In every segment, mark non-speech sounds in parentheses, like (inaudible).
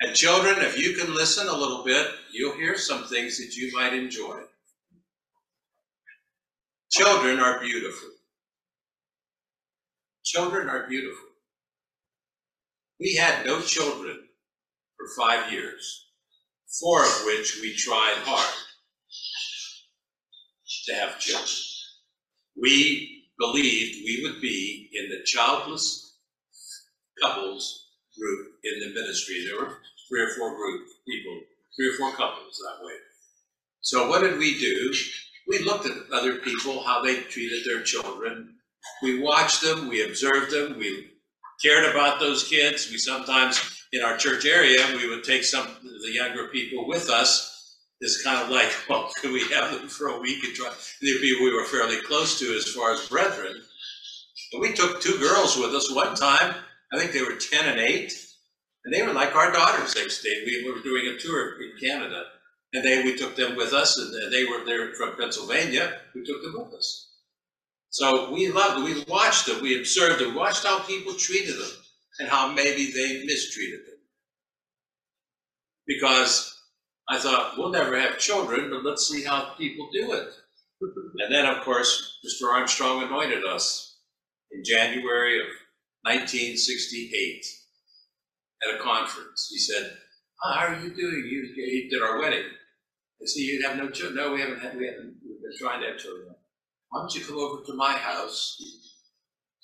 And children, if you can listen a little bit, you'll hear some things that you might enjoy. Children are beautiful. Children are beautiful. We had no children for five years, four of which we tried hard to have children. We believed we would be in the childless couples group in the ministry. There were three or four group people, three or four couples that way. So what did we do? We looked at other people, how they treated their children. We watched them, we observed them, we cared about those kids. We sometimes, in our church area, we would take some of the younger people with us. It's kind of like, (laughs) well, could we have them for a week and try? The people we were fairly close to as far as brethren. But we took two girls with us one time. I think they were 10 and 8. And they were like our daughters. They stayed. We were doing a tour in Canada. And they, we took them with us, and they were there from Pennsylvania. We took them with us. So we loved. We watched them. We observed them. Watched how people treated them and how maybe they mistreated them. Because I thought, we'll never have children, but let's see how people do it. And then, of course, Mr. Armstrong anointed us in January of 1968 at a conference. He said, How are you doing? You, he did our wedding. I said, You have no children? No, we haven't had, we haven't, we've been trying to have children. Why don't you come over to my house,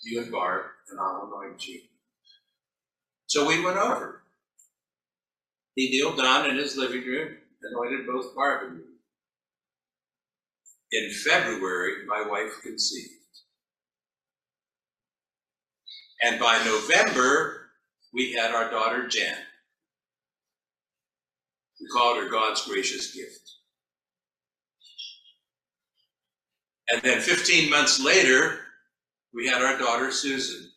you and Barb, and I'll anoint you. So we went over. He kneeled down in his living room, anointed both Barb and me. In February, my wife conceived. And by November, we had our daughter Jan. We called her God's gracious gift. And then 15 months later, we had our daughter Susan,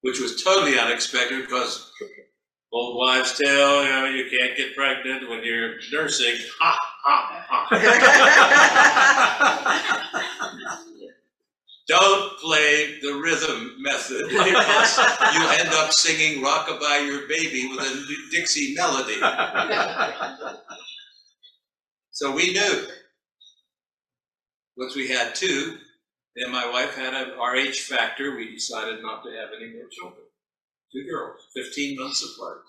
which was totally unexpected because old wives tell you know you can't get pregnant when you're nursing. Ha ha ha. (laughs) Don't play the rhythm method (laughs) because you end up singing Rockabye Your Baby with a Dixie melody. so we knew. Once we had two, then my wife had an RH factor. We decided not to have any more children. Two girls, 15 months apart.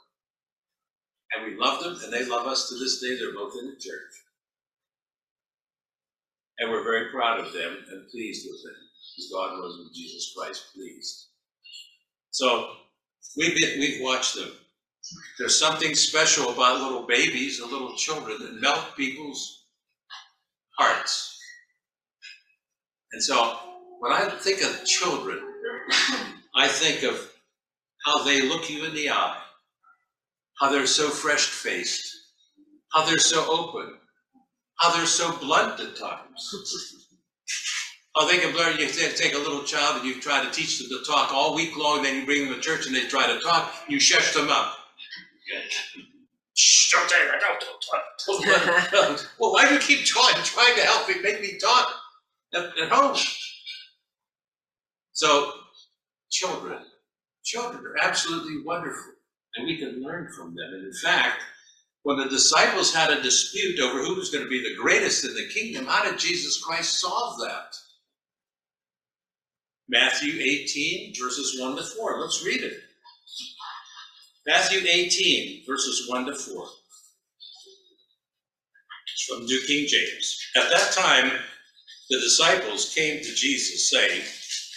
And we loved them, and they love us to this day. They're both in the church. And we're very proud of them and pleased with them, God was with Jesus Christ pleased. So been, we've watched them. There's something special about little babies and little children that melt people's hearts. And so when I think of children, I think of how they look you in the eye, how they're so fresh faced, how they're so open, how they're so blunt at times. How they can learn, you take a little child and you try to teach them to talk all week long, then you bring them to church and they try to talk, you shush them up. Shh, don't say that, don't, don't, don't. (laughs) well, why do you keep trying, trying to help me, make me talk? at, at home. So, children, children are absolutely wonderful, and we can learn from them. And in fact, when the disciples had a dispute over who was going to be the greatest in the kingdom, how did Jesus Christ solve that? Matthew 18, verses 1 to 4. Let's read it. Matthew 18, verses 1 to 4. It's from New King James. At that time, the disciples came to Jesus, saying,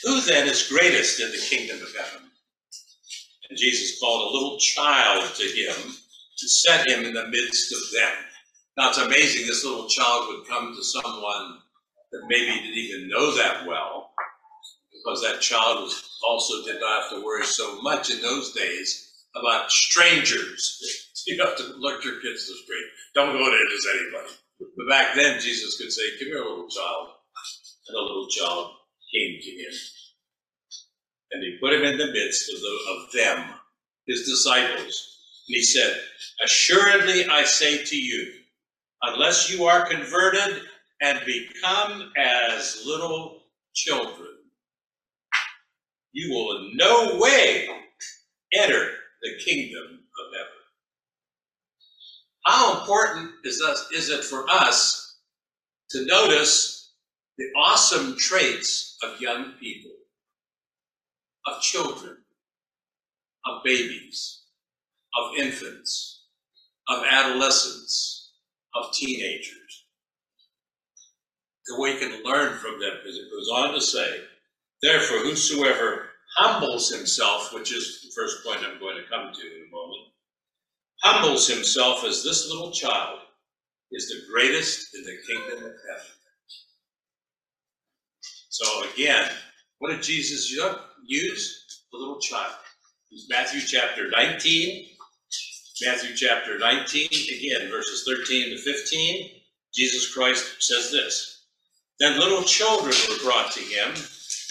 Who then is greatest in the kingdom of heaven? And Jesus called a little child to him to set him in the midst of them. Now it's amazing this little child would come to someone that maybe didn't even know that well, because that child was also did not have to worry so much in those days about strangers. (laughs) You have to look your kids to street. Don't go to just anybody. But back then, Jesus could say, Come here, little child and a little child came to him. And he put him in the midst of, the, of them, his disciples. And he said, Assuredly I say to you, unless you are converted and become as little children, you will in no way enter the kingdom of heaven. How important is us, is it for us to notice the awesome traits of young people, of children, of babies, of infants, of adolescents, of teenagers? That we can learn from them, because it goes on to say, therefore, whosoever humbles himself, which is the first point I'm going to come to in a moment, humbles himself as this little child is the greatest in the kingdom of heaven. So again, what did Jesus use? The little child. Matthew chapter 19. Matthew chapter 19, again, verses 13 to 15. Jesus Christ says this Then little children were brought to him,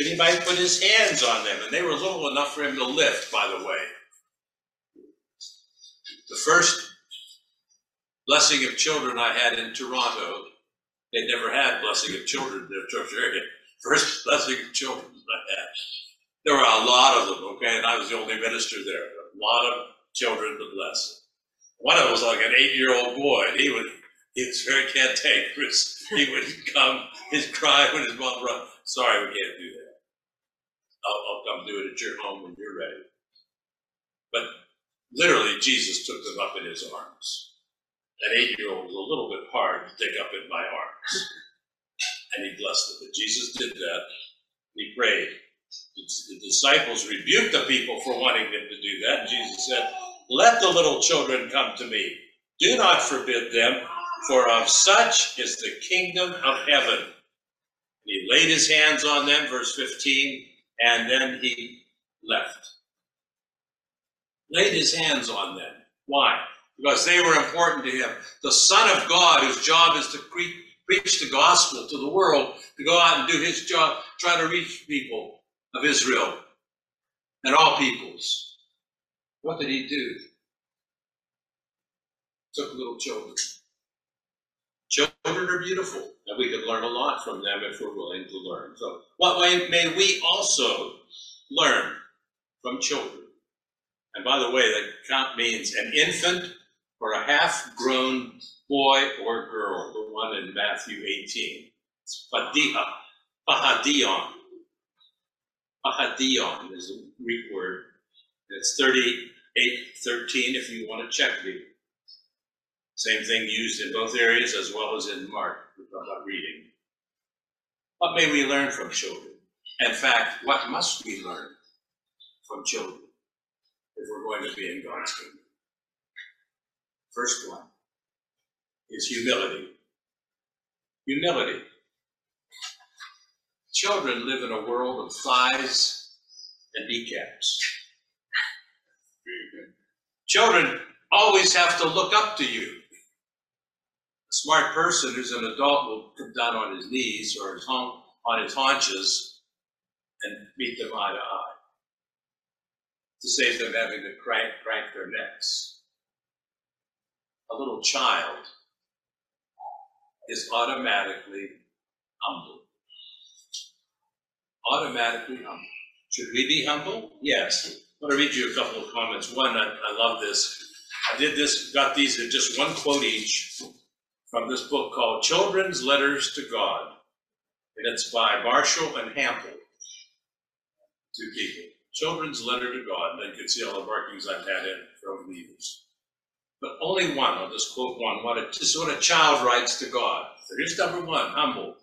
he might put his hands on them. And they were little enough for him to lift, by the way. The first blessing of children I had in Toronto, they'd never had blessing of children in their church area. (laughs) First blessing of children I had. There were a lot of them, okay, and I was the only minister there. A lot of children to bless. One of them was like an eight-year-old boy, and he would he was very cantankerous. He would (laughs) come, he'd cry when his mom run. Sorry, we can't do that. I'll, I'll come do it at your home when you're ready. But literally, Jesus took them up in his arms. That eight year old was a little bit hard to take up in my arms. And he blessed them. But Jesus did that. He prayed. The disciples rebuked the people for wanting them to do that. And Jesus said, Let the little children come to me. Do not forbid them, for of such is the kingdom of heaven. And He laid his hands on them, verse 15, and then he left. Laid his hands on them. Why? Because they were important to him. The Son of God, whose job is to pre- preach the gospel to the world, to go out and do his job, try to reach people of Israel and all peoples. What did he do? Took little children. Children are beautiful, and we can learn a lot from them if we're willing to learn. So, what way may we also learn from children? And by the way, that count means an infant or a half grown boy or girl, the one in Matthew 18. It's padiha, pahadion. Pahadion is a Greek word. It's 3813 if you want to check it. Same thing used in both areas as well as in Mark, about reading. What may we learn from children? In fact, what must we learn from children if we're going to be in God's kingdom? First one is humility. Humility. Children live in a world of thighs and kneecaps. Children always have to look up to you. Smart person who's an adult will come down on his knees or his on his haunches and meet them eye to eye to save them having to crank, crank their necks. A little child is automatically humble. Automatically humble. Should we be humble? Yes. I want to read you a couple of comments. One, I, I love this. I did this, got these in just one quote each from this book called Children's Letters to God. And it's by Marshall and Hample, two people. Children's Letter to God, and you can see all the markings I've had in from leaders. But only one, I'll just quote one, what a, is what a child writes to God. Here's number one, humble.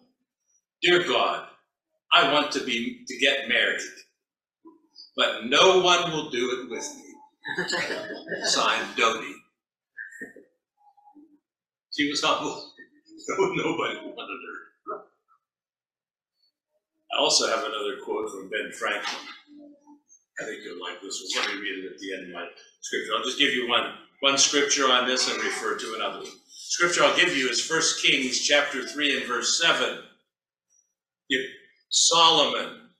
Dear God, I want to be to get married, but no one will do it with me. (laughs) Signed, Dodie. She was humble. (laughs) Nobody wanted her. I also have another quote from Ben Franklin. I think you'll like this one. Let me read it at the end of my scripture. I'll just give you one, one scripture on this and refer to another one. Scripture I'll give you is 1 Kings chapter 3 and verse 7. If Solomon.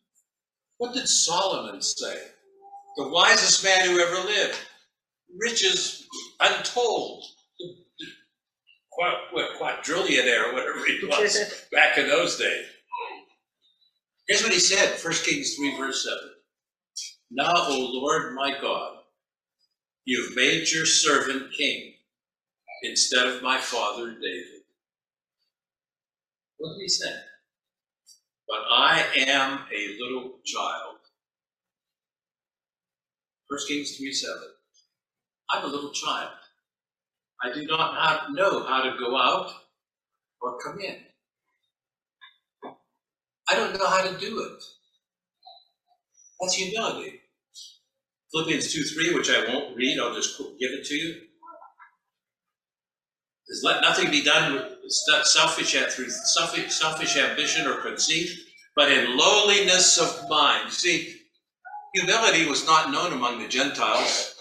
What did Solomon say? The wisest man who ever lived. Riches untold. What, quadrillionaire, whatever he (laughs) was back in those days. Here's what he said, 1 Kings 3, verse 7. Now, O Lord my God, you've made your servant king instead of my father David. What did he say? But I am a little child. First Kings 3 7. I'm a little child. I do not know how to go out or come in. I don't know how to do it. That's humility. Philippians 2 3, which I won't read, I'll just give it to you. Is let nothing be done with selfish, through selfish, selfish ambition or conceit, but in lowliness of mind. See, humility was not known among the Gentiles.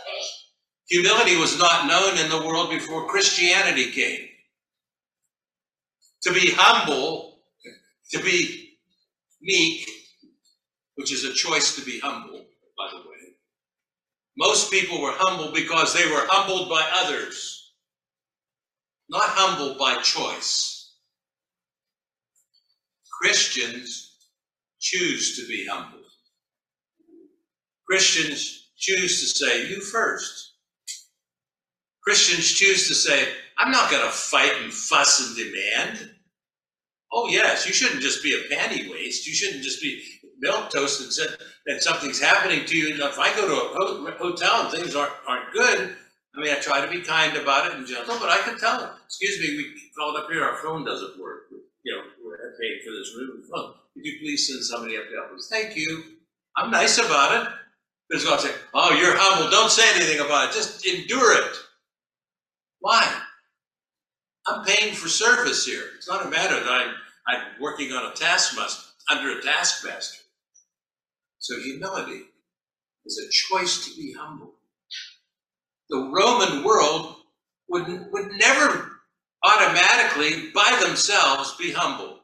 Humility was not known in the world before Christianity came. To be humble, to be meek, which is a choice to be humble, by the way. Most people were humble because they were humbled by others, not humbled by choice. Christians choose to be humble. Christians choose to say, You first. Christians choose to say, I'm not going to fight and fuss and demand. Oh, yes, you shouldn't just be a panty waste. You shouldn't just be milk toast and said that something's happening to you. And if I go to a hotel and things aren't, aren't good, I mean, I try to be kind about it and gentle, but I can tell them, excuse me, we called up here, our phone doesn't work. You know, we're paying for this room phone. Could you please send somebody up to help us? Thank you. I'm nice about it. There's going to say, oh, you're humble. Don't say anything about it. Just endure it. Why? I'm paying for service here. It's not a matter that I'm, I'm working on a taskmaster, under a taskmaster. So humility is a choice to be humble. The Roman world would, would never automatically, by themselves, be humble.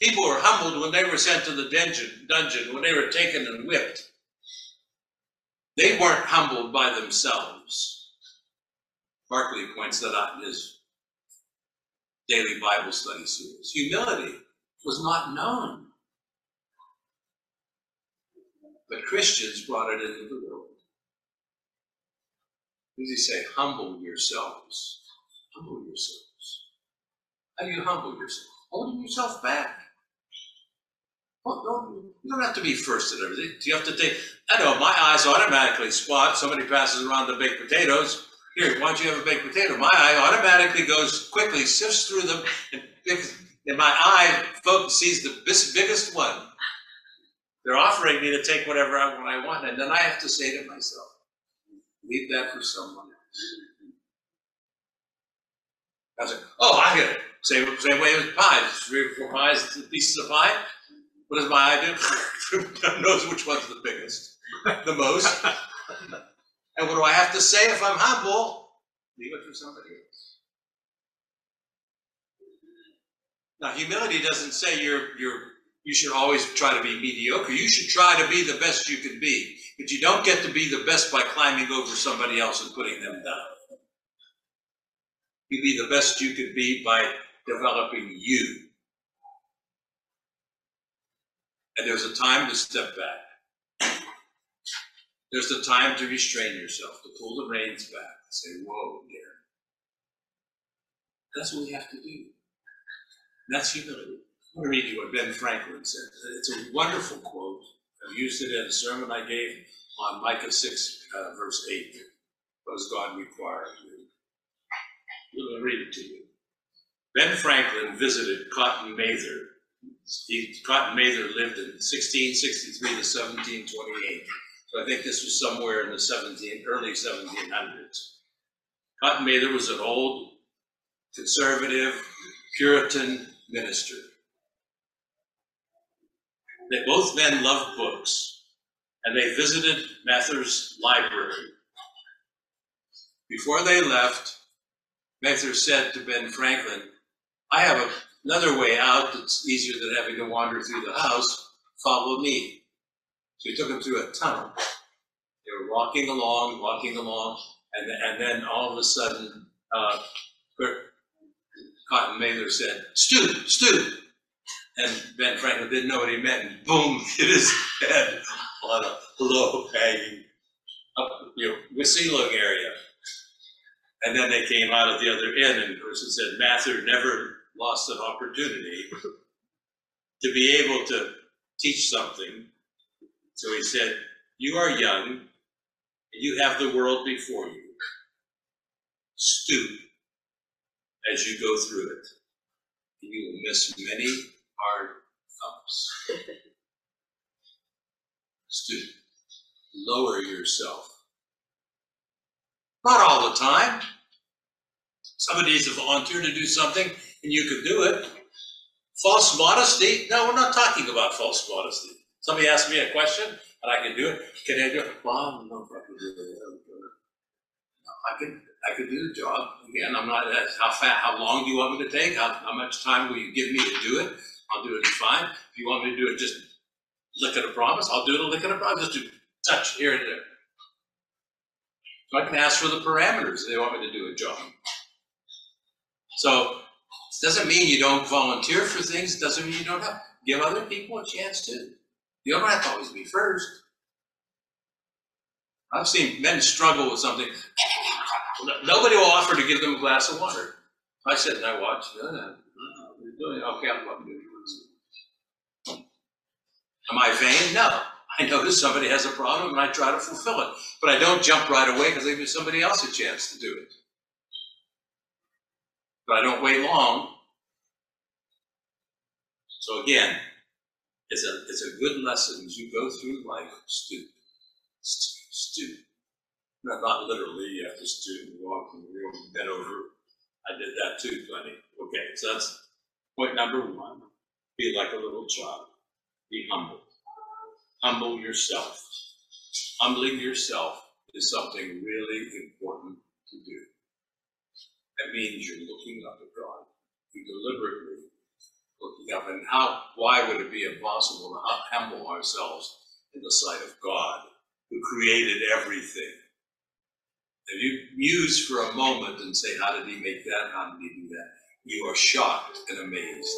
People were humbled when they were sent to the dungeon, dungeon, when they were taken and whipped. They weren't humbled by themselves. Barclay points that out in his daily Bible study series. Humility was not known. But Christians brought it into the world. What does he say? Humble yourselves. Humble yourselves. How do you humble yourself? Holding yourself back. Well, don't, you don't have to be first at everything. You have to take? I know my eyes automatically spot. Somebody passes around the baked potatoes. Here, why don't you have a baked potato? My eye automatically goes quickly, sifts through them, and, and my eye focus, sees the biggest one. They're offering me to take whatever I, what I want, and then I have to say to myself, leave that for someone else. I was like, oh, I get it. Same, same way with pies. Three or four pies, pieces of pie. What does my eye do? (laughs) knows which one's the biggest, (laughs) the most. And what do I have to say if I'm humble? Leave it for somebody else. Now, humility doesn't say you're you're you should always try to be mediocre. You should try to be the best you can be. But you don't get to be the best by climbing over somebody else and putting them down. You be the best you can be by developing you. And there's a time to step back. There's the time to restrain yourself, to pull the reins back, and say, whoa, Gary. That's what we have to do. that's humility. I'm going to read you what Ben Franklin said. It's a wonderful quote. I've used it in a sermon I gave on Micah 6, uh, verse 8. What does God require of you? I'm going to read it to you. Ben Franklin visited Cotton Mather. He, Cotton Mather lived in 1663 to 1728. I think this was somewhere in the 17, early 1700s. Cotton Mather was an old, conservative, Puritan minister. They both men loved books, and they visited Mather's library. Before they left, Mather said to Ben Franklin, I have another way out that's easier than having to wander through the house. Follow me. So he took them through a tunnel. They were walking along, walking along, and, and then all of a sudden, uh, Cotton Mather said, Student, student. And Ben Franklin didn't know what he meant, and boom, (laughs) hit his head on a low hanging, up, you know, ceiling area. And then they came out at the other end, and it said Mather never lost an opportunity to be able to teach something. So he said, You are young, and you have the world before you. Stoop as you go through it. and You will miss many hard thumps. (laughs) Stoop. Lower yourself. Not all the time. Somebody needs to volunteer to do something and you can do it. False modesty? No, we're not talking about false modesty. Somebody asked me a question and I can do it. Can I do it? Well, I don't I can do I can, do the job. Again, I'm not, that's how fat, how long do you want me to take? How, how much time will you give me to do it? I'll do it fine. If you want me to do it, just lick at a promise, I'll do it a lick at a promise, just do touch here and there. So I can ask for the parameters if they want me to do a job. So, it doesn't mean you don't volunteer for things, it doesn't mean you don't have, give other people a chance too. Don't have to always be first. I've seen men struggle with something. Nobody will offer to give them a glass of water. I sit and I watch. Doing okay. I'm going to do it. Am I vain? No. I notice somebody has a problem and I try to fulfill it, but I don't jump right away because I give somebody else a chance to do it. But I don't wait long. So again, it's a it's a good lesson as you go through life. Stoop, stoop. Not, not literally, you have to and walk in the room, bend over. I did that too, plenty. Okay, so that's point number one. Be like a little child. Be humble. Humble yourself. Humbling yourself is something really important to do. That means you're looking up at God. You deliberately looking up. And how, why would it be impossible to humble ourselves in the sight of God, who created everything? If you muse for a moment and say, How did he make that? How did he do that? You are shocked and amazed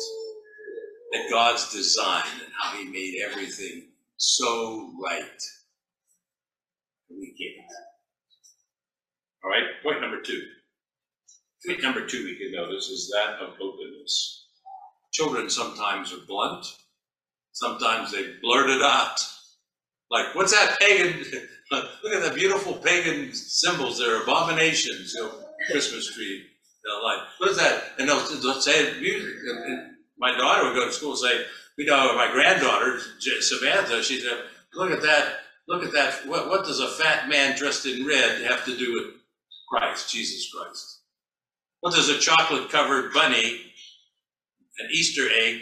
at God's design and how he made everything so right. We it. All right, point number two. Point number two we can notice is that of openness. Children sometimes are blunt, sometimes they blurt it out. Like, what's that pagan? (laughs) Look at the beautiful pagan symbols, they're abominations, you know, Christmas tree. They'll like, what is that? And they'll, they'll say music. And, my daughter would go to school and say, we know my granddaughter, Samantha, she said, look at that, look at that. What, what does a fat man dressed in red have to do with Christ, Jesus Christ? What does a chocolate covered bunny, an Easter egg,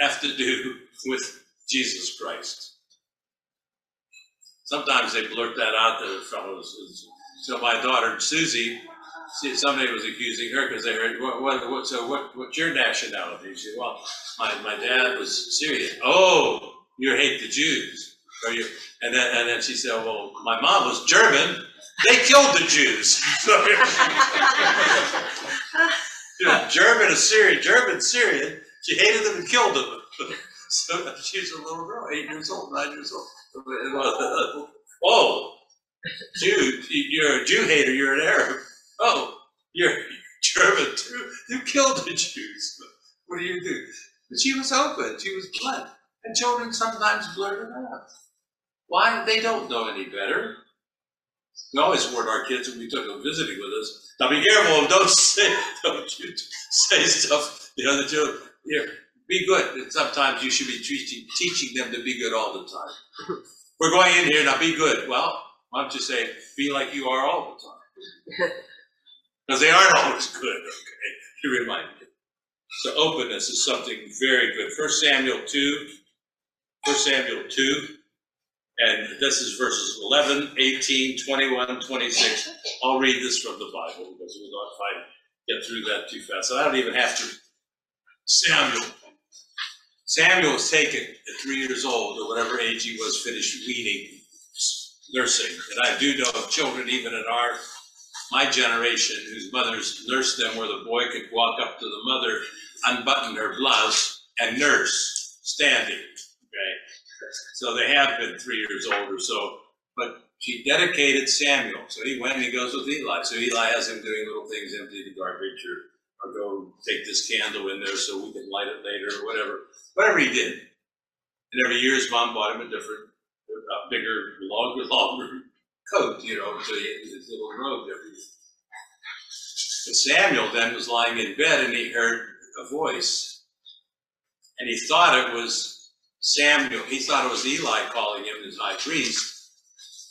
have to do with Jesus Christ? Sometimes they blurt that out to the fellows. So my daughter Susie, see, somebody was accusing her because they heard, what, what, what, so what, what's your nationality? She said, well, my, my dad was Syrian. Oh, you hate the Jews. Or you, and then, and then she said, well, my mom was German. They killed the Jews. (laughs) (laughs) you know, German, Assyrian, German, Syrian. She hated them and killed them. (laughs) so she's a little girl, eight years old, nine years old. (laughs) Oh, Jew, you're a Jew hater, you're an Arab. Oh, you're German too. You killed the Jews. What do you do? But she was open, she was blunt. And children sometimes blurt it out. Why? They don't know any better. We always warned our kids when we took them visiting with us. Now be careful, (laughs) don't say, don't you say stuff, you know, that you, you be good. And sometimes you should be teaching, teaching them to be good all the time. We're going in here, now be good. Well, why don't you say, be like you are all the time? (laughs) Because they aren't always good, okay? (laughs) To remind you. So openness is something very good. First Samuel 2, First Samuel 2, and this is verses 11, 18, 21, 26. I'll read this from the Bible because we'll not to get through that too fast. I don't even have to. Samuel. Samuel was taken at three years old, or whatever age he was, finished weaning, nursing. And I do know of children, even in our my generation, whose mothers nursed them, where the boy could walk up to the mother, unbutton her blouse, and nurse standing. So they have been three years old or so. But she dedicated Samuel. So he went and he goes with Eli. So Eli has him doing little things, empty the garbage or, or go take this candle in there so we can light it later or whatever. Whatever he did. And every year his mom bought him a different, a bigger, longer, (laughs) longer coat, you know, so he had his little robe every year. But Samuel then was lying in bed and he heard a voice. And he thought it was Samuel. He thought it was Eli calling him as high priest.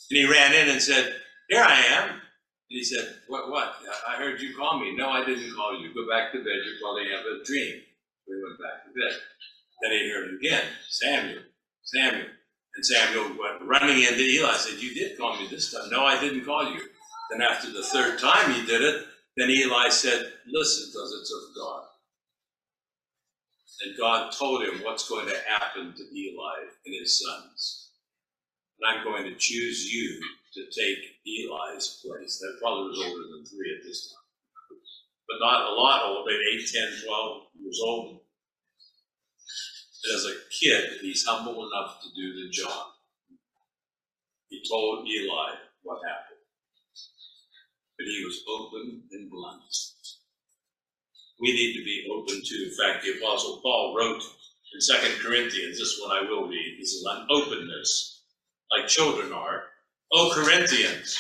And he ran in and said, Here I am. And he said, What, what? I heard you call me. No, I didn't call you. Go back to bed. You're probably have a dream. We went back to bed. Then he heard it again Samuel, Samuel. And Samuel went running into Eli and said, You did call me this time. No, I didn't call you. Then after the third time he did it, then Eli said, Listen, because it's of God. And God told him what's going to happen to Eli and his sons. And I'm going to choose you to take Eli's place. That probably was older than three at this time. But not a lot old, maybe 8, 10, 12 years old. As a kid, he's humble enough to do the job. He told Eli what happened. But he was open and blunt. We need to be open to. In fact, the Apostle Paul wrote in Second Corinthians, this one I will read, this is on openness, like children are. O Corinthians,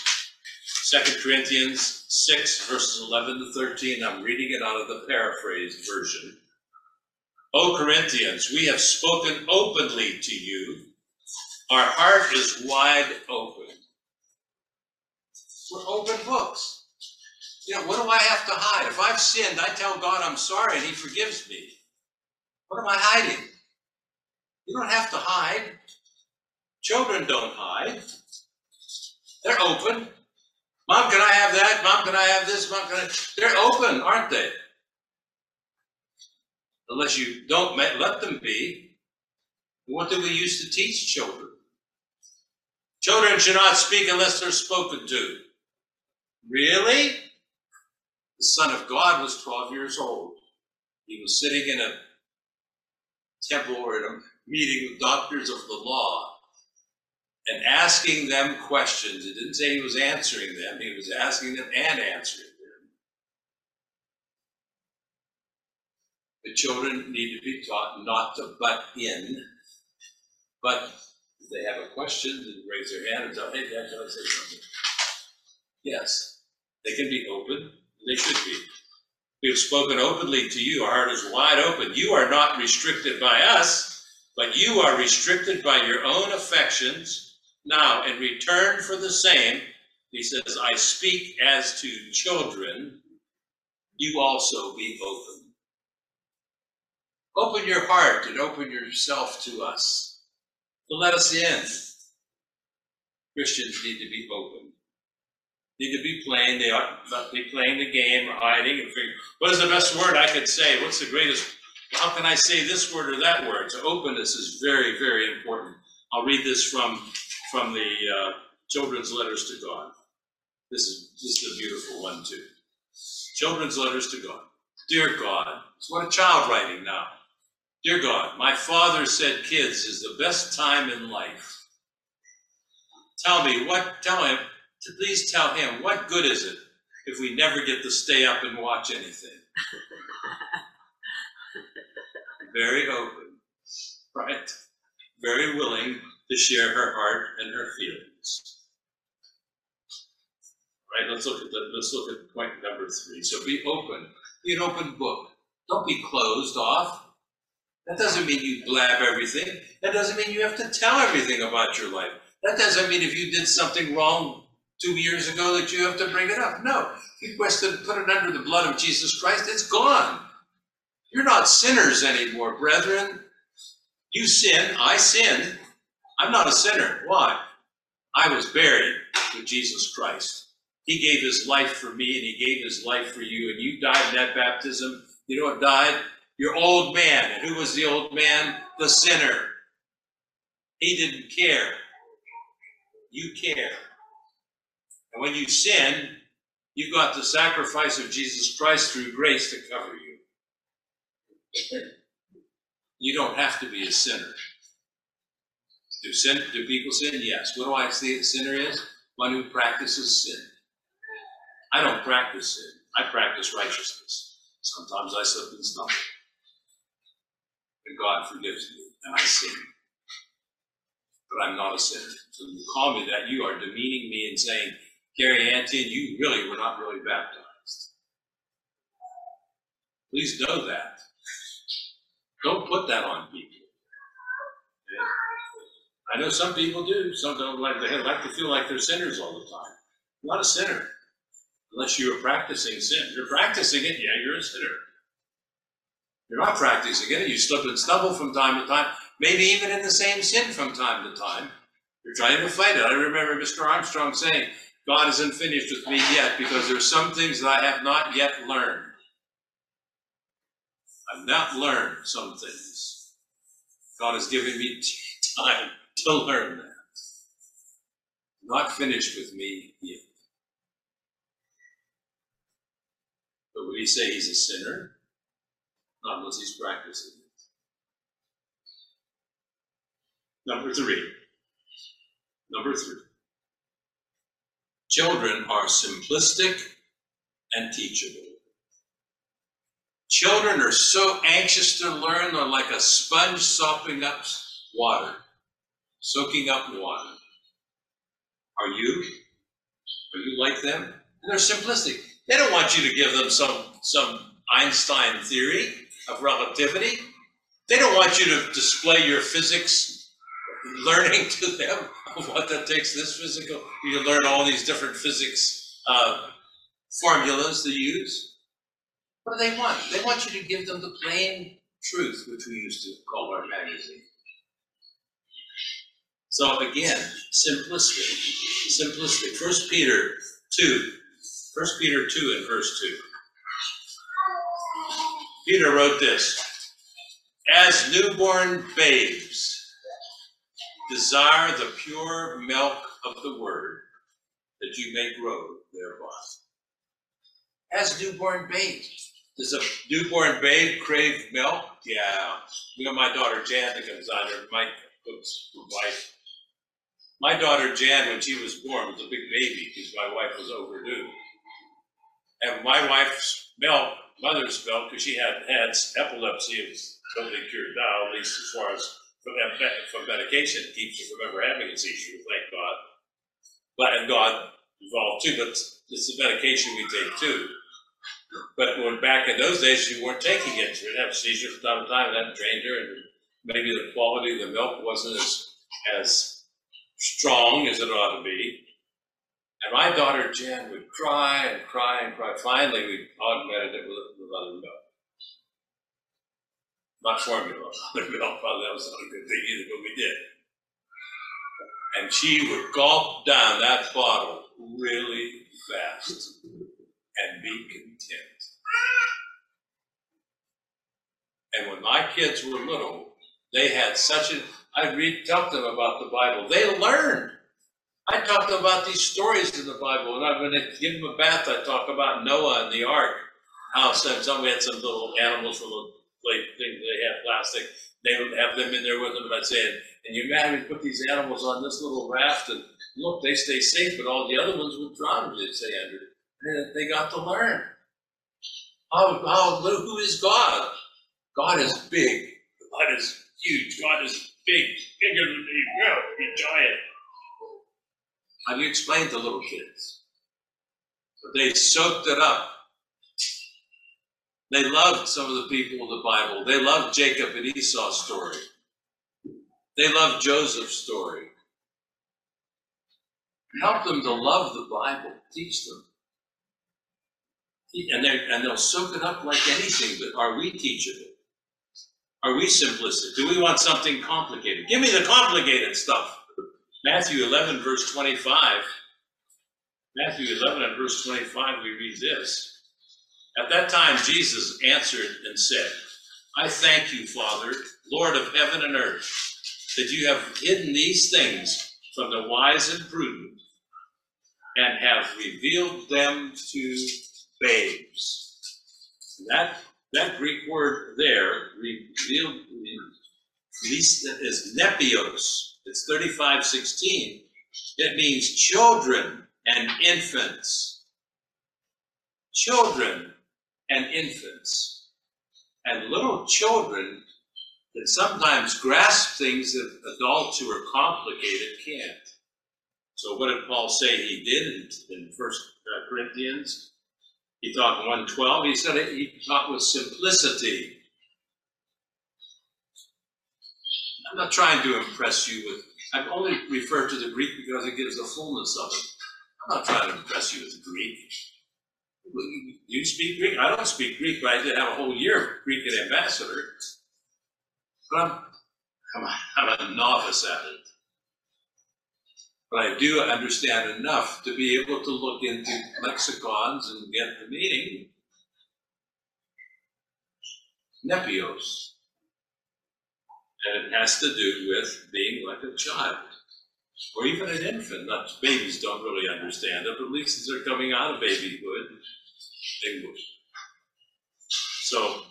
Second Corinthians 6, verses 11 to 13. I'm reading it out of the paraphrased version. O Corinthians, we have spoken openly to you. Our heart is wide open. We're open books. You know, what do I have to hide? If I've sinned, I tell God I'm sorry and He forgives me. What am I hiding? You don't have to hide. Children don't hide. They're open. Mom, can I have that? Mom, can I have this? Mom, can I? They're open, aren't they? Unless you don't let them be. What do we use to teach children? Children should not speak unless they're spoken to. Really? The Son of God was 12 years old. He was sitting in a temple or in a meeting with doctors of the law and asking them questions. It didn't say he was answering them, he was asking them and answering them. The children need to be taught not to butt in, but if they have a question, then raise their hand and tell, hey, Dad, can I say something? Yes, they can be open, they should be. We have spoken openly to you. Our heart is wide open. You are not restricted by us, but you are restricted by your own affections. Now, in return for the same, he says, I speak as to children, you also be open. Open your heart and open yourself to us. To let us in. Christians need to be open need to be playing. They not be playing the game or hiding and figuring, what is the best word I could say? What's the greatest? How can I say this word or that word? So openness is very, very important. I'll read this from from the uh, children's letters to God. This is this is a beautiful one too. Children's letters to God. Dear God, it's what a child writing now. Dear God, my father said kids is the best time in life. Tell me what. Tell him to please tell him what good is it if we never get to stay up and watch anything? (laughs) Very open, right? Very willing to share her heart and her feelings. Right, let's look at the, let's look at point number three. So be open. Be an open book. Don't be closed off. That doesn't mean you blab everything. That doesn't mean you have to tell everything about your life. That doesn't mean if you did something wrong two years ago that you have to bring it up. No, you quest to put it under the blood of Jesus Christ, it's gone. You're not sinners anymore, brethren. You sin, I sin. I'm not a sinner. Why? I was buried with Jesus Christ. He gave his life for me and he gave his life for you, and you died in that baptism. You know what died? Your old man. And who was the old man? The sinner. He didn't care. You care. And when you sin, you've got the sacrifice of Jesus Christ through grace to cover you. You don't have to be a sinner. Do sin? Do people sin? Yes. What do I see a sinner is? one who practices sin. I don't practice sin. I practice righteousness. Sometimes I slip and stumble. And God forgives me, and I sin. But I'm not a sinner. So you call me that, you are demeaning me and saying, Gary Antion, you really were not really baptized. Please know that. Don't put that on people. Okay? I know some people do. Some don't like they like to feel like they're sinners all the time. You're not a sinner unless you are practicing sin. You're practicing it, yeah, you're a sinner. You're not practicing it. You slip and stumble from time to time, maybe even in the same sin from time to time. You're trying to fight it. I remember Mr. Armstrong saying, God isn't finished with me yet because there are some things that I have not yet learned. I've not learned some things. God has given me (laughs) time to learn that. Not finished with me yet. But would he say he's a sinner? Not unless he's practicing it. Number three. Number three. Children are simplistic and teachable. Children are so anxious to learn, they're like a sponge sopping up water, soaking up water. Are you? Are you like them? And they're simplistic. They don't want you to give them some, some Einstein theory of relativity. They don't want you to display your physics learning (laughs) to them (laughs) what that takes this physical. You learn all these different physics uh, formulas to use. What do they want? They want you to give them the plain truth, which we used to call our magazine. So again, simplistic. Simplistic. First Peter 2. First Peter 2 and verse 2. Peter wrote this As newborn babes desire the pure milk of the word, that you may grow thereby. As newborn babes. Does a newborn babe crave milk? Yeah. You know, my daughter Jan that comes on her, my oops, wife. My daughter Jan, when she was born, was a big baby because my wife was overdue. And my wife's milk, mother's milk, because she had had epilepsy, it was totally cured now, at least as far as from, from medication, keeps you from ever having a seizure, thank God. But and God involved too, but it's the medication we take too. But when back in those days, you weren't taking it. She would have seizures from time to time, and that drained her, and maybe the quality of the milk wasn't as as strong as it ought to be. And my daughter Jan would cry and cry and cry. Finally, we augmented it with, with other milk. Not formula. Probably that was not a good thing either, but we did. And she would gulp down that bottle really fast and be content. And when my kids were little, they had such a, I read, to them about the Bible. They learned. I talked about these stories in the Bible. And I'm going to give them a bath. I talk about Noah and the ark. How some we had some little animals, little plate things, they had plastic. They would have them in there with them. I'd say, and you imagine put these animals on this little raft and look, they stay safe, but all the other ones would drown, they'd say, Andrew. And they got to learn. How, how, who is God? God is big. God is huge. God is big, bigger than me. Yeah, be giant. Do you explain to little kids? But they soaked it up. They loved some of the people of the Bible. They loved Jacob and Esau's story. They loved Joseph's story. Help them to love the Bible. Teach them. And, and they'll soak it up like anything, but are we teachable? Are we simplistic? Do we want something complicated? Give me the complicated stuff. Matthew 11, verse 25. Matthew 11 and verse 25, we read this. At that time, Jesus answered and said, I thank you, Father, Lord of heaven and earth, that you have hidden these things from the wise and prudent and have revealed them to babes. That that Greek word there, revealed, is nepios. It's 3516. It means children and infants. Children and infants. And little children can sometimes grasp things that adults who are complicated can't. So what did Paul say he did in, in First uh, Corinthians? He taught in 112, he said he taught with simplicity. I'm not trying to impress you with, I've only referred to the Greek because it gives the fullness of it. I'm not trying to impress you with Greek. You speak Greek? I don't speak Greek, but I did have a whole year of Greek at ambassador. But I'm, I'm, I'm a novice at it. But I do understand enough to be able to look into lexicons and get the meaning. Nepios. And it has to do with being like a child, or even an infant. Not babies don't really understand it, but at least as they're coming out of babyhood, they would. So,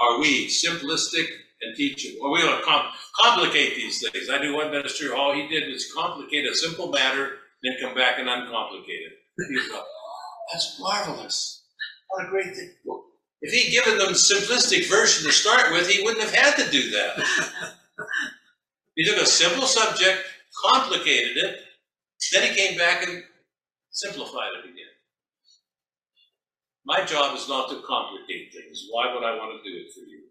are we simplistic and teachable? Are we going to com- complicate these things? I knew one minister, all he did was complicate a simple matter, then come back and uncomplicate it. Go, That's marvelous. What a great thing. If he'd given them a simplistic version to start with, he wouldn't have had to do that. he took a simple subject, complicated it, then he came back and simplified it again. My job is not to complicate things. Why would I want to do it for you?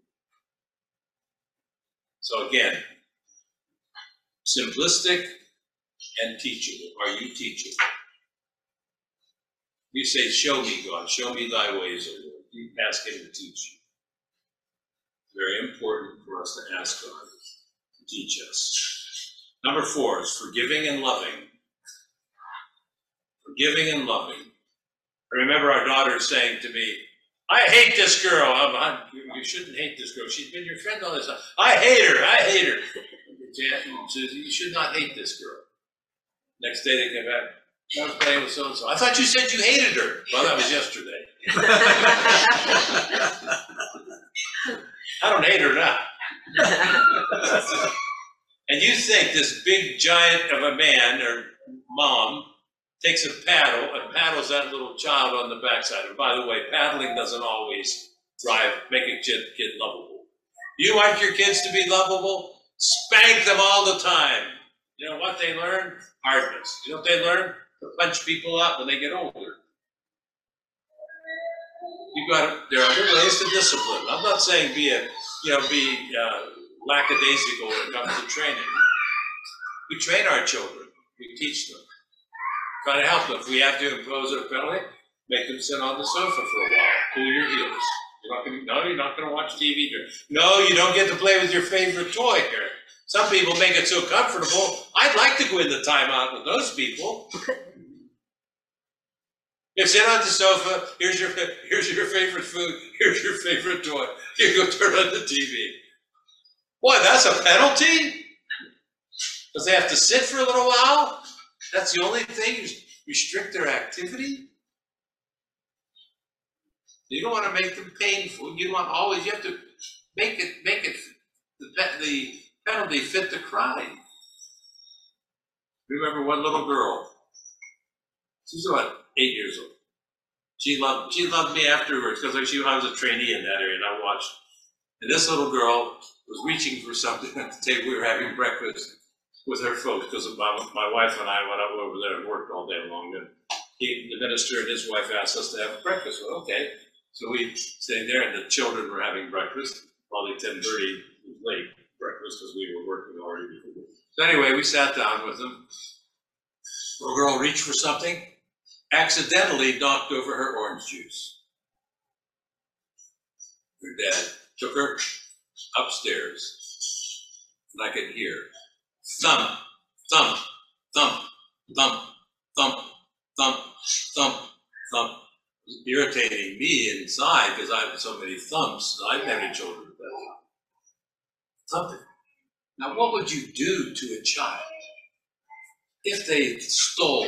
So again, simplistic and teachable. Are you teachable? You say, Show me, God, show me thy ways, O Lord. You ask him to teach you. Very important for us to ask God to teach us. Number four is forgiving and loving. Forgiving and loving. I remember our daughter saying to me, I hate this girl. I'm, I'm, you shouldn't hate this girl. She's been your friend all this time. I hate her. I hate her. Says, you should not hate this girl. Next day they came back. I was playing with so and so. I thought you said you hated her. Well, that was yesterday. (laughs) (laughs) I don't hate her now. (laughs) and you think this big giant of a man or mom takes a paddle and paddles that little child on the backside. And by the way, paddling doesn't always drive, make a kid, kid lovable. You want your kids to be lovable? Spank them all the time. You know what they learn? Hardness. You know what they learn? To punch people up when they get older. You got to, there are ways to discipline. I'm not saying be a you know be uh, lackadaisical when it comes to training. We train our children. We teach them. Try to help them. If we have to impose a penalty, make them sit on the sofa for a while. Cool your heels. You're not gonna, no, you're not going to watch TV. No, you don't get to play with your favorite toy here. Some people make it so comfortable. I'd like to go in the timeout with those people. (laughs) You sit on the sofa. Here's your here's your favorite food. Here's your favorite toy. You go turn on the TV. Boy, that's a penalty. Does they have to sit for a little while? That's the only thing. You restrict their activity. You don't want to make them painful. You want always. You have to make it make it the the penalty fit the crime. Remember one little girl. She's about eight years old. She loved she loved me afterwards because she I was a trainee in that area and I watched. And this little girl was reaching for something at the table. We were having breakfast with her folks because my, my wife and I went up over there and worked all day long. And he, the minister and his wife asked us to have breakfast. Well, okay. So we stayed there, and the children were having breakfast. Probably ten thirty late breakfast because we were working already. So anyway, we sat down with them. Little girl reached for something, accidentally knocked over her orange juice. Her dad took her upstairs, and I could hear thump, thump, thump, thump, thump, thump, thump, thump. Irritating me inside because I had so many thumps. I didn't have any children at that. Thumping. Now, what would you do to a child if they stole,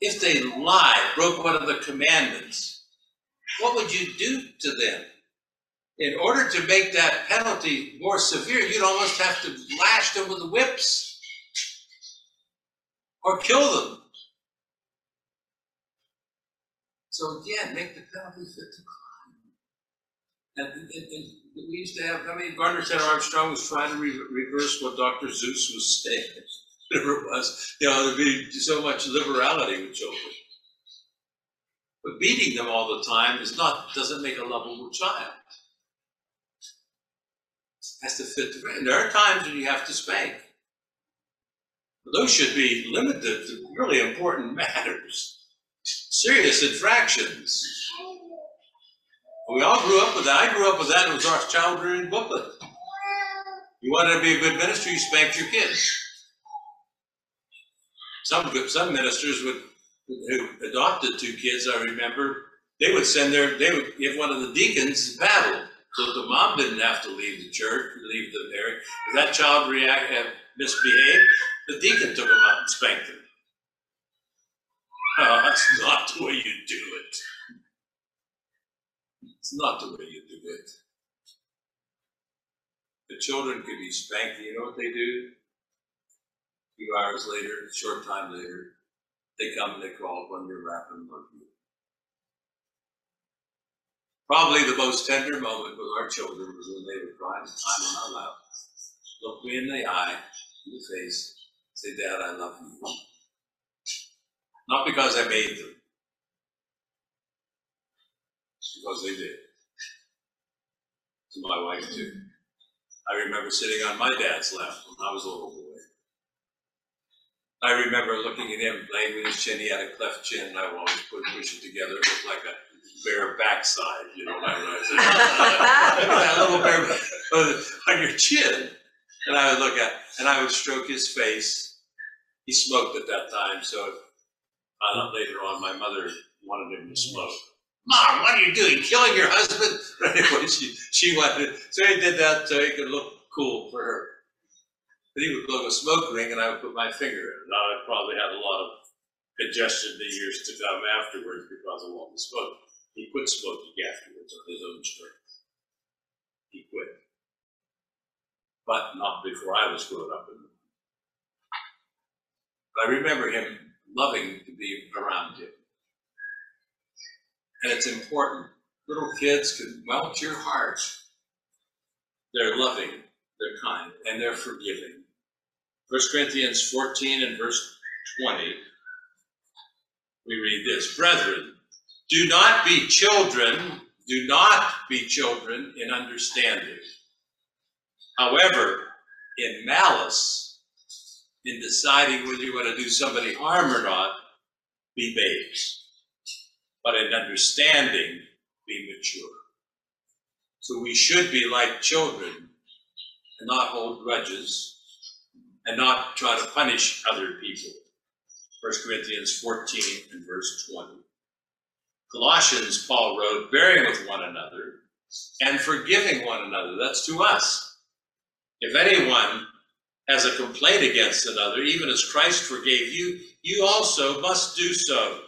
if they lied, broke one of the commandments? What would you do to them? In order to make that penalty more severe, you'd almost have to lash them with whips. or kill them. So again, make the penalty fit the crime. And, and, and we used to have, I mean, Garner Ted Armstrong was trying to re- reverse what Dr. Zeus was saying. (laughs) Whatever it was, you know, there'd be so much liberality with children. But beating them all the time is not, doesn't make a lovable child. Has to fit the, there are times when you have to spank. Those should be limited to really important (laughs) matters, serious infractions. We all grew up with that. I grew up with that. It was our child rearing booklet. You wanted to be a good minister, you spanked your kids. Some some ministers would who adopted two kids, I remember, they would send their, they would give one of the deacons a paddle. So the mom didn't have to leave the church, leave the area. If that child react, have misbehaved, the deacon took him out and spanked him. Oh, that's not the way you do it. It's not the way you do it. The children can be spanked, you know what they do? A few hours later, a short time later, they come and they up under your lap and love you. Probably the most tender moment with our children was when they would cry our lap, look me in the eye, in the face, say, Dad, I love you. Not because I made them, it's because they did. To my wife too. I remember sitting on my dad's lap when I was a little boy. I remember looking at him playing with his chin. He had a cleft chin, and I would always put push it together. It looked like a bare backside, you know. And I would say, (laughs) "Look at that little bare (laughs) on your chin." And I would look at, and I would stroke his face. He smoked at that time, so later on my mother wanted him to smoke. Mom, what are you doing? Killing your husband? (laughs) But Anyway, she she wanted, so he did that so he could look cool for her. But he would blow a smoke ring and I would put my finger in it. Now I probably had a lot of congestion the years to come afterwards because of all the smoke. He quit smoking afterwards on his own strength. He quit. But not before I was grown up. In I remember him loving to be around him. And it's important. Little kids can melt your heart. They're loving, they're kind, and they're forgiving. 1 Corinthians 14 and verse 20, we read this Brethren, do not be children, do not be children in understanding. However, in malice, in deciding whether you want to do somebody harm or not, be babes. But in understanding, be mature. So we should be like children and not hold grudges and not try to punish other people. 1 Corinthians 14 and verse 20. Colossians, Paul wrote, bearing with one another and forgiving one another. That's to us. If anyone has a complaint against another, even as Christ forgave you, you also must do so.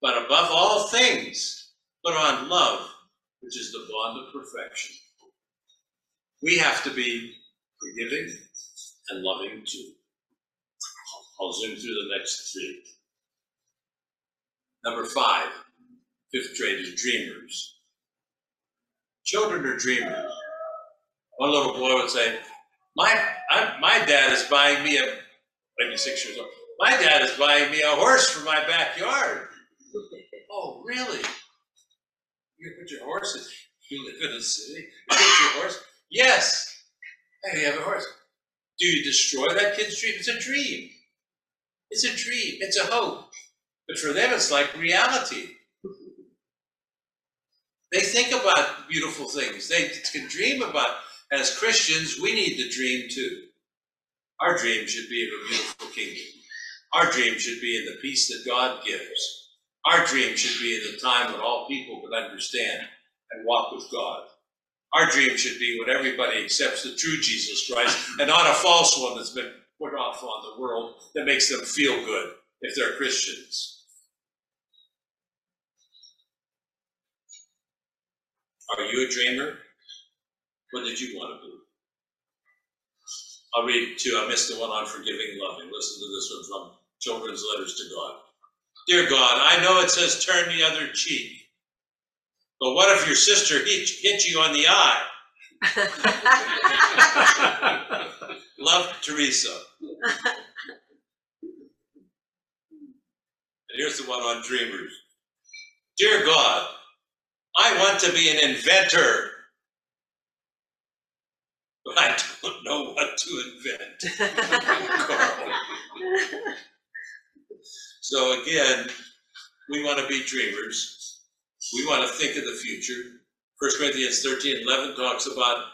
But above all things, put on love, which is the bond of perfection. We have to be forgiving and loving too. I'll zoom through the next three. Number five, fifth grade is dreamers. Children are dreamers. One little boy would say, my, I, my dad is buying me a, maybe six years old, my dad is buying me a horse for my backyard. (laughs) oh, really? You put your horse in, (laughs) you live in a city, you put your horse? Yes. Hey, you have a horse. Do you destroy that kid's dream? It's a dream. It's a dream. It's a hope. But for them, it's like reality. They think about beautiful things. They can dream about, as Christians, we need to dream too. Our dream should be of a beautiful kingdom. Our dream should be in the peace that God gives. Our dream should be in the time when all people can understand and walk with God. Our dream should be when everybody accepts the true Jesus Christ and not a false one that's been put off on the world that makes them feel good if they're Christians. Are you a dreamer? What did you want to be? I'll read two, I missed the one on forgiving and loving. Listen to this one from Children's Letters to God. Dear God, I know it says turn the other cheek. But what if your sister hit, hit you on the eye? (laughs) Love Teresa. And here's the one on dreamers. Dear God, I want to be an inventor, but I don't know what to invent. So again, we want to be dreamers. We want to think of the future. 1 Corinthians 13 11 talks about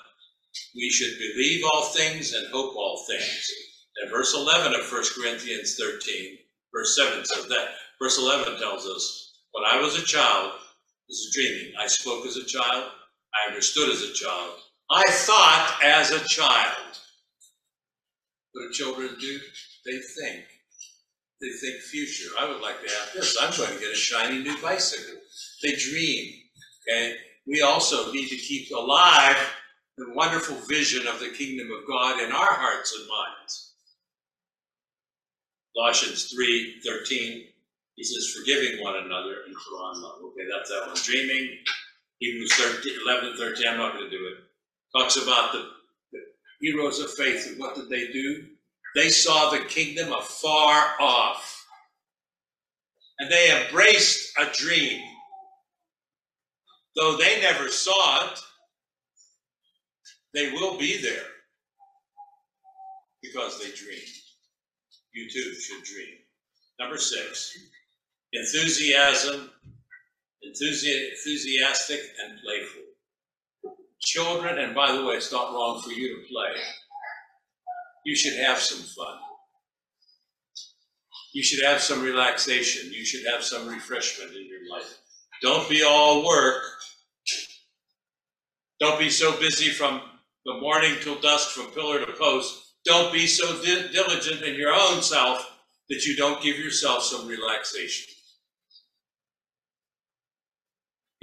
we should believe all things and hope all things. And verse 11 of 1 Corinthians 13, verse 7 says that. Verse 11 tells us, When I was a child, this is dreaming, I spoke as a child, I understood as a child, I thought as a child. What do children do? They think. They think future. I would like to have this. I'm going to get a shiny new bicycle. They dream. Okay? We also need to keep alive the wonderful vision of the kingdom of God in our hearts and minds. Colossians 3 13, he says, forgiving one another and Quran love. Okay, that's that one. Dreaming, Hebrews 13, 11 13, I'm not going to do it. Talks about the, the heroes of faith what did they do? They saw the kingdom afar off. And they embraced a dream. Though they never saw it, they will be there because they dreamed. You too should dream. Number six, enthusiasm, enthusi- enthusiastic and playful. Children, and by the way, it's not wrong for you to play. You should have some fun. You should have some relaxation. You should have some refreshment in your life. Don't be all work. Don't be so busy from the morning till dusk, from pillar to post. Don't be so di- diligent in your own self that you don't give yourself some relaxation.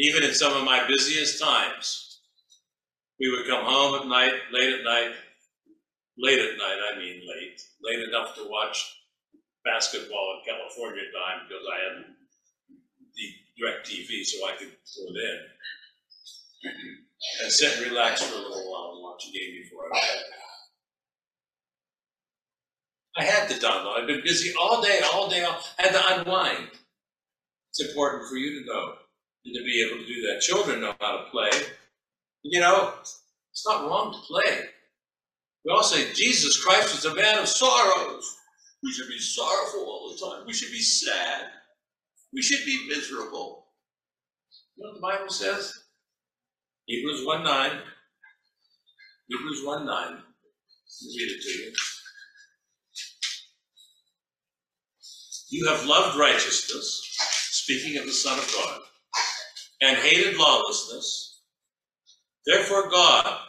Even in some of my busiest times, we would come home at night, late at night, late at night, I mean late, late enough to watch basketball in California time because I had the DirecTV so I could pull it in. And sit and relax for a little while and watch a game before I went. I had to download. I've been busy all day, all day. I had to unwind. It's important for you to know and to be able to do that. Children know how to play. You know, it's not wrong to play. We all say Jesus Christ was a man of sorrows. We should be sorrowful all the time. We should be sad. We should be miserable. You know what the Bible says? Hebrews 1 9. Hebrews 1 9. Let me read it to you. You have loved righteousness, speaking of the Son of God, and hated lawlessness. Therefore, God,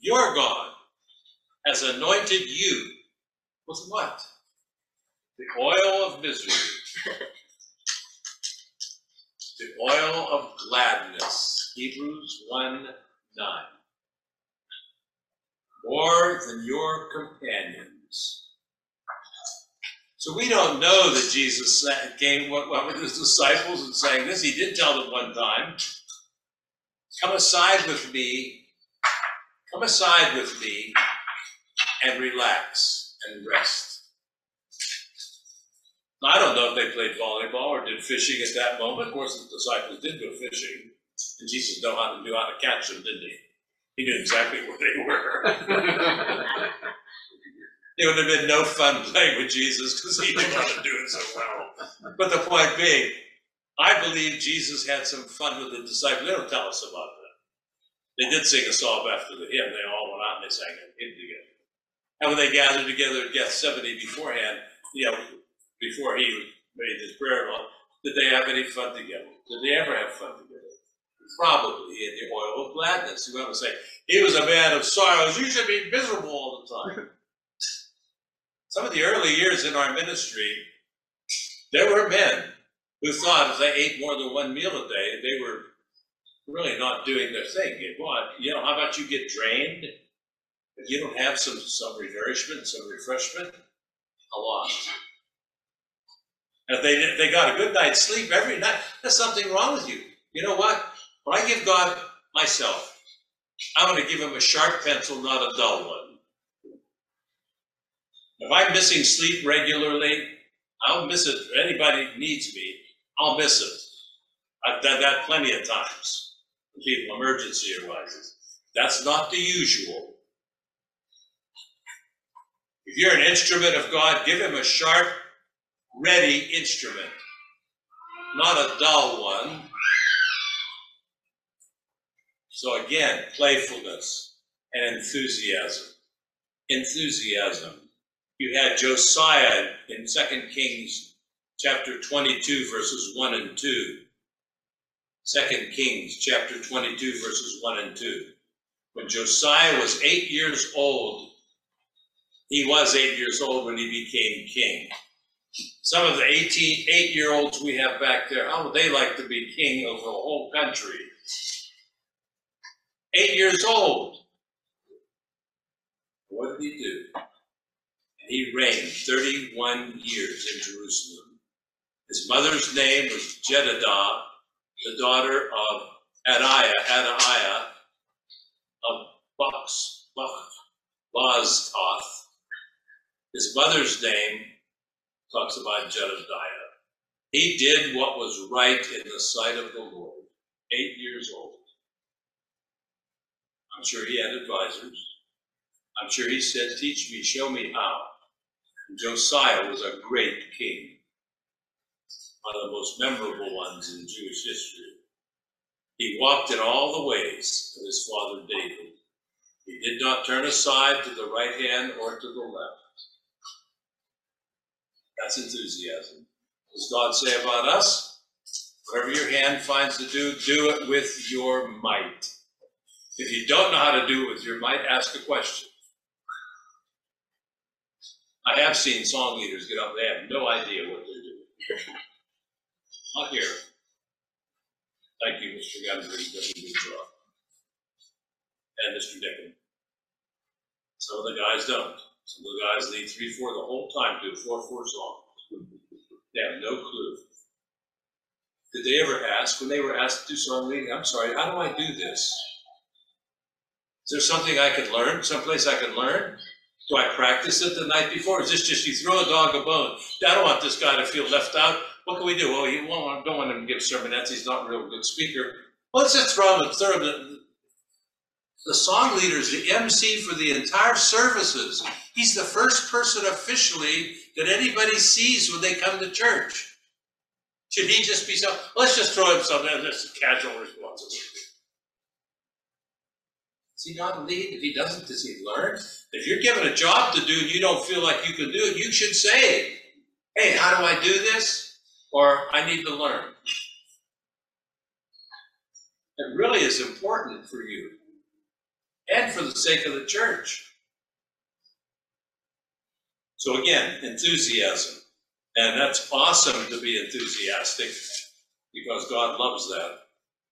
your God, has anointed you with what? The oil of misery, the oil of gladness. Hebrews 1 9. More than your companions. So we don't know that Jesus came with his disciples and saying this. He did tell them one time, come aside with me, come aside with me and relax and rest. Now, I don't know if they played volleyball or did fishing at that moment. Of course, the disciples did go fishing, and Jesus knew how to knew how to catch them, didn't he? He knew exactly (laughs) where they were. (laughs) it would have been no fun (laughs) playing with Jesus because he do it so well. But the point being, I believe Jesus had some fun with the disciples. They don't tell us about that. They did sing a psalm after the hymn. They all went out and they sang a hymn together. And when they gathered together at Gethsemane beforehand, you know, before he made his prayer, law, did they have any fun together? Did they ever have fun together? Probably in the oil of gladness. You want to say, he was a man of sorrows. You should be miserable all the time. Some of the early years in our ministry, there were men who thought if they ate more than one meal a day, they were really not doing their thing. What? You know, how about you get drained? If you don't have some, some nourishment, some refreshment, a lot. And if they, they got a good night's sleep every night, there's something wrong with you. You know what? When I give God myself, I'm gonna give him a sharp pencil, not a dull one. If I'm missing sleep regularly, I'll miss it. If anybody needs me, I'll miss it. I've done that plenty of times. When people emergency arises. That's not the usual. If you're an instrument of God, give him a sharp, ready instrument, not a dull one. So again, playfulness and enthusiasm. Enthusiasm. You had Josiah in 2 Kings chapter 22, verses 1 and 2. 2 Kings chapter 22, verses 1 and 2. When Josiah was eight years old, he was eight years old when he became king. Some of the 18, eight year olds we have back there, how would they like to be king over a whole country? Eight years old. What did he do? He reigned 31 years in Jerusalem. His mother's name was Jedidah, the daughter of Adaiah, Adaiah of Buck, Boztoth. His mother's name talks about Jedediah. He did what was right in the sight of the Lord, eight years old. I'm sure he had advisors. I'm sure he said, Teach me, show me how. Josiah was a great king, one of the most memorable ones in Jewish history. He walked in all the ways of his father David. He did not turn aside to the right hand or to the left. That's enthusiasm. Does God say about us? Whatever your hand finds to do, do it with your might. If you don't know how to do it with your might, ask a question. I have seen song leaders get up, they have no idea what they're doing. Not here. Thank you, Mr. Job. And Mr. Dickon. Some of the guys don't. Some of the guys lead three, four the whole time, do a four, four song. They have no clue. Did they ever ask, when they were asked to do song leading, I'm sorry, how do I do this? Is there something I could learn, someplace I could learn? Do I practice it the night before? Is this just you throw a dog a bone? I don't want this guy to feel left out. What can we do? Well, you won't, don't want him to give sermonettes. He's not a real good speaker. Well, let's just throw him a third. The, the song leader is the MC for the entire services. He's the first person officially that anybody sees when they come to church. Should he just be so? Let's just throw him something. Uh, That's a casual responsibility. Does he not lead? If he doesn't, does he learn? If you're given a job to do and you don't feel like you can do it, you should say, hey, how do I do this? Or I need to learn. It really is important for you and for the sake of the church. So again, enthusiasm. And that's awesome to be enthusiastic because God loves that.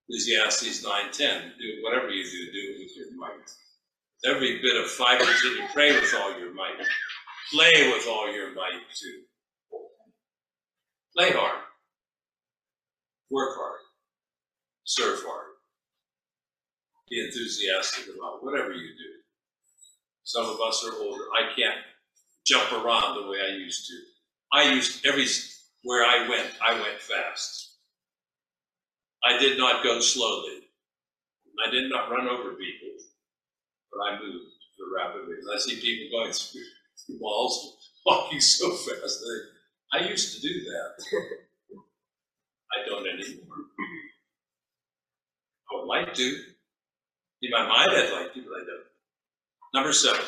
Ecclesiastes 9:10. Do whatever you do, do it with your might. Every bit of fiber that you pray with all your might. Play with all your might too. Play hard. Work hard. Serve hard. Be enthusiastic about whatever you do. Some of us are older. I can't jump around the way I used to. I used every where I went, I went fast. I did not go slowly. I did not run over people, but I moved rapidly. And I see people going through (laughs) walls, walking so fast. They, I used to do that. (laughs) I don't anymore. I would like to. In my mind, I'd like to, but I don't. Number seven.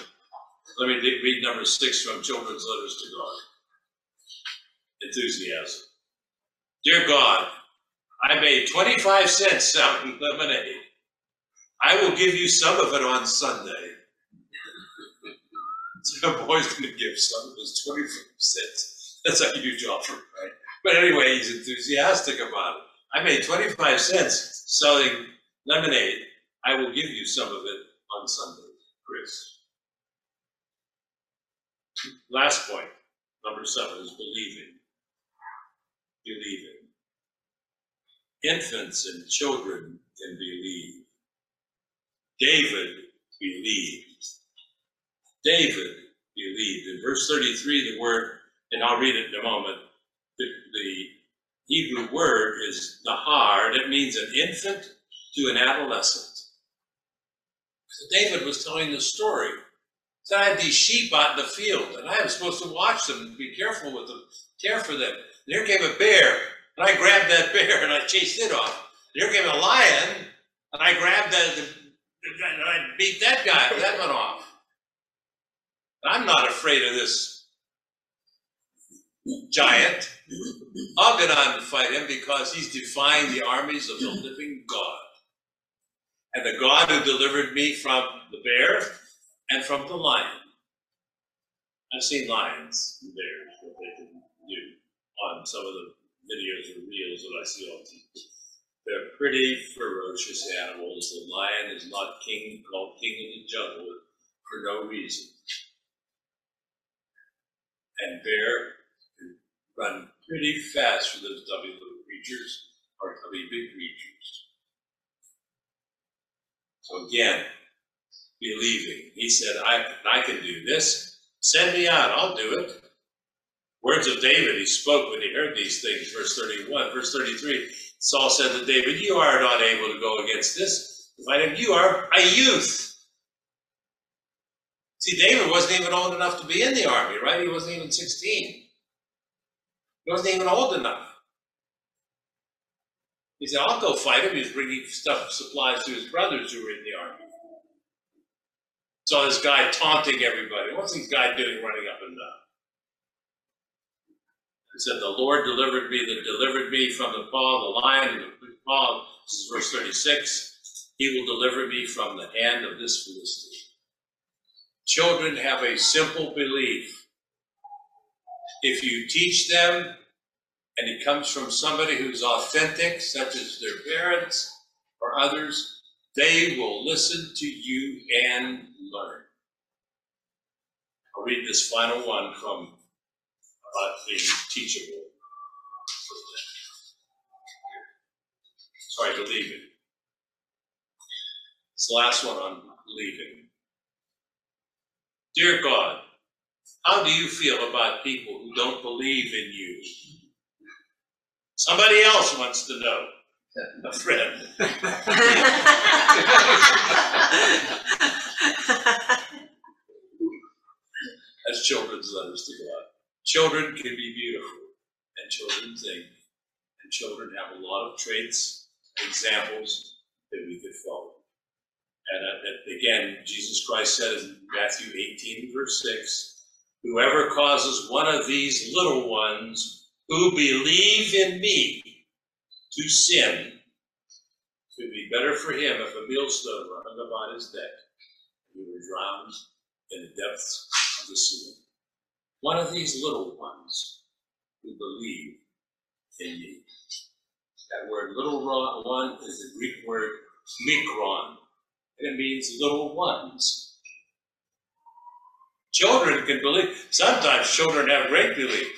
Let me read number six from Children's Letters to God. Enthusiasm. Dear God, I made 25 cents selling lemonade. I will give you some of it on Sunday. So (laughs) the boy's going to give some of his 25 cents. That's a huge offer, right? But anyway, he's enthusiastic about it. I made 25 cents selling lemonade. I will give you some of it on Sunday, Chris. Last point, number seven, is believing. Believing. Infants and children can believe. David believed. David believed. In verse 33, the word, and I'll read it in a moment, the, the Hebrew word is nahar, and it means an infant to an adolescent. So David was telling the story. So I had these sheep out in the field, and I was supposed to watch them and be careful with them, care for them. And came a bear, and I grabbed that bear and I chased it off. And here came a lion, and I grabbed that and I beat that guy. That went off. I'm not afraid of this giant. I'll get on and fight him because he's defying the armies of the living God. And the God who delivered me from the bear and from the lion. I've seen lions and bears, what they can do on some of the videos or reels that I see on TV. They're pretty ferocious animals. The lion is not king, called king of the jungle for no reason. And bear can run pretty fast for those dummy little creatures or dummy big creatures. So again, believing. He said, I, I can do this. Send me out, I'll do it. Words of David he spoke when he heard these things, verse 31. Verse 33, Saul said to David, You are not able to go against this. Fight him, you are a youth. See, David wasn't even old enough to be in the army, right? He wasn't even 16. He wasn't even old enough. He said, I'll go fight him. He was bringing stuff, supplies to his brothers who were in the army. Saw this guy taunting everybody. What's this guy doing running up and down? He said, The Lord delivered me, that delivered me from the paw of the lion and the paw. This is verse 36. He will deliver me from the hand of this Philistine. Children have a simple belief. If you teach them, and it comes from somebody who's authentic, such as their parents or others, they will listen to you and learn. I'll read this final one from about being teachable. Uh, sorry, believing. It's the last one on leaving. Dear God, how do you feel about people who don't believe in you? Somebody else wants to know. A friend. (laughs) As children's letters to God. Children can be beautiful, and children think, and children have a lot of traits, examples that we could follow. And uh, again, Jesus Christ said in Matthew 18, verse 6, Whoever causes one of these little ones who believe in me to sin, it would be better for him if a millstone were hung about his neck and he were drowned in the depths of the sea. One of these little ones who believe in me. That word little one is the Greek word mikron, and it means little ones. Children can believe. Sometimes children have great belief.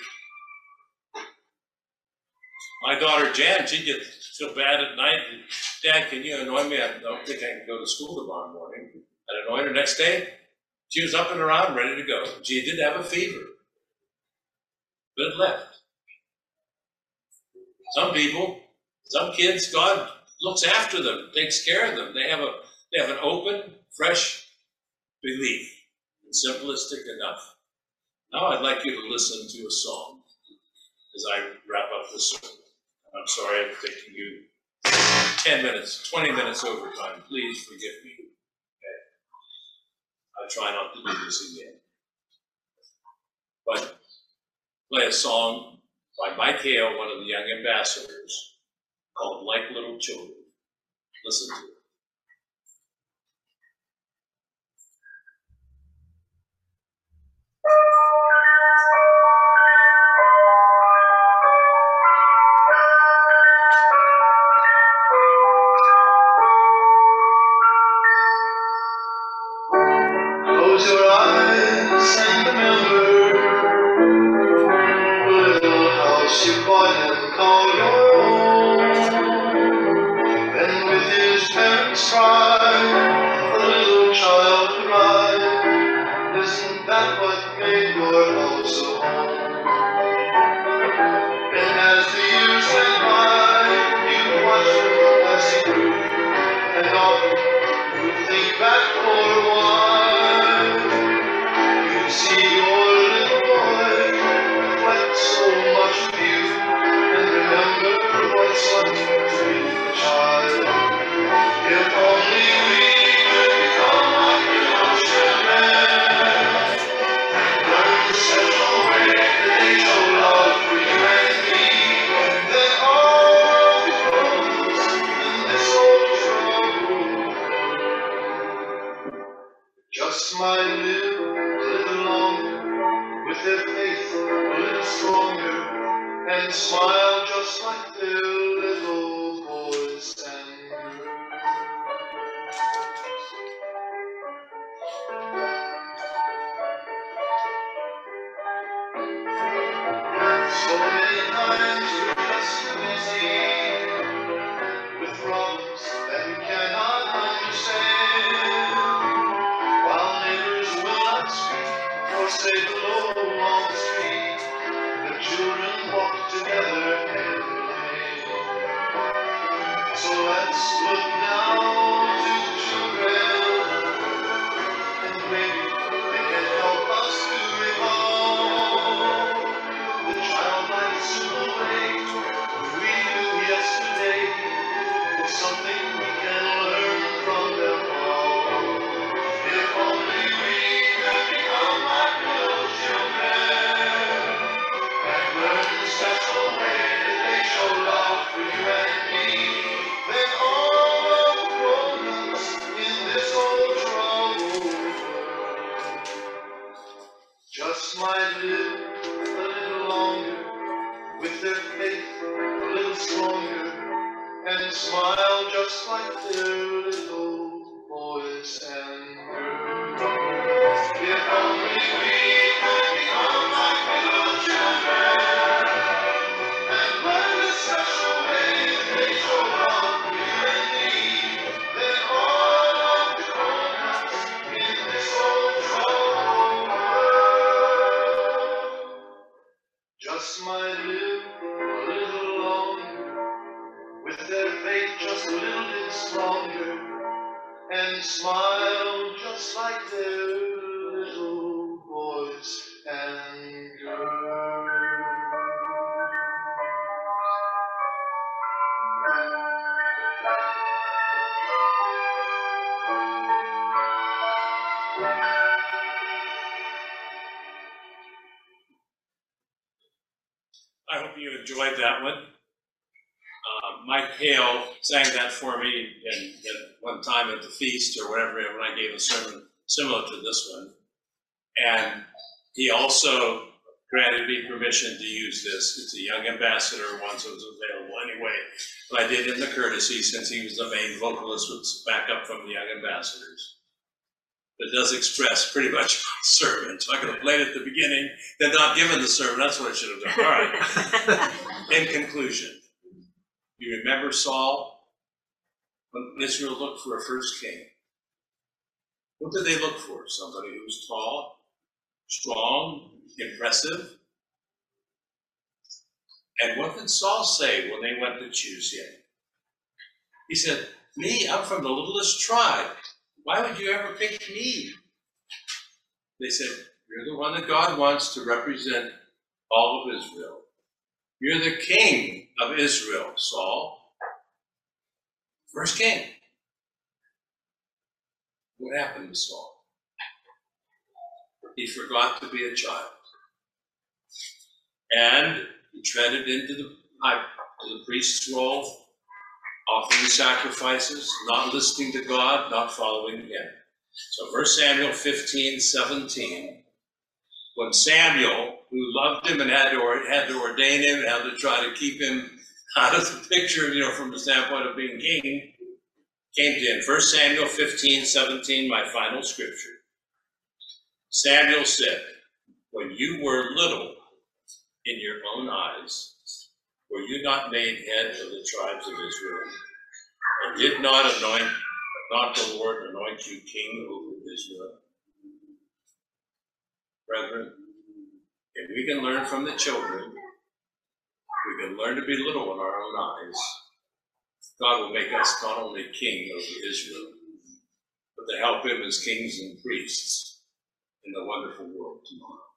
My daughter Jan, she gets so bad at night. Dad, can you anoint me? I don't think I can go to school tomorrow morning. I anoint her next day. She was up and around, ready to go. She did have a fever, but it left. Some people, some kids, God looks after them, takes care of them. They have a they have an open, fresh belief, and simplistic enough. Now I'd like you to listen to a song as I wrap up this sermon. I'm sorry I'm taking you 10 minutes, 20 minutes overtime. Please forgive me. I try not to do this again. But play a song by Mike Hale, one of the young ambassadors, called Like Little Children. Listen to it. Close (laughs) your feast or whatever, when I gave a sermon similar to this one. And he also granted me permission to use this. It's a young ambassador, once it was available anyway. But I did in the courtesy, since he was the main vocalist, with backup from the young ambassadors. That does express pretty much (laughs) my sermon. So I could have played it at the beginning, then not given the sermon. That's what I should have done. All right. (laughs) In conclusion, you remember Saul? When Israel looked for a first king. What did they look for? Somebody who was tall, strong, impressive. And what did Saul say when they went to choose him? He said, Me, I'm from the littlest tribe. Why would you ever pick me? They said, You're the one that God wants to represent all of Israel. You're the king of Israel, Saul. First king. What happened to Saul? He forgot to be a child. And he treaded into the, high- the priest's role, offering sacrifices, not listening to God, not following him. So, 1 Samuel 15, 17, when Samuel, who loved him and had to, had to ordain him, had to try to keep him (laughs) out of the picture, you know, from the standpoint of being king, came to him. 1 Samuel 15, 17, my final scripture. Samuel said, When you were little in your own eyes, were you not made head of the tribes of Israel? And did not anoint, not the Lord anoint you king over Israel? Brethren, if we can learn from the children, we can learn to be little in our own eyes. God will make us not only king over Israel, but to help him as kings and priests in the wonderful world tomorrow.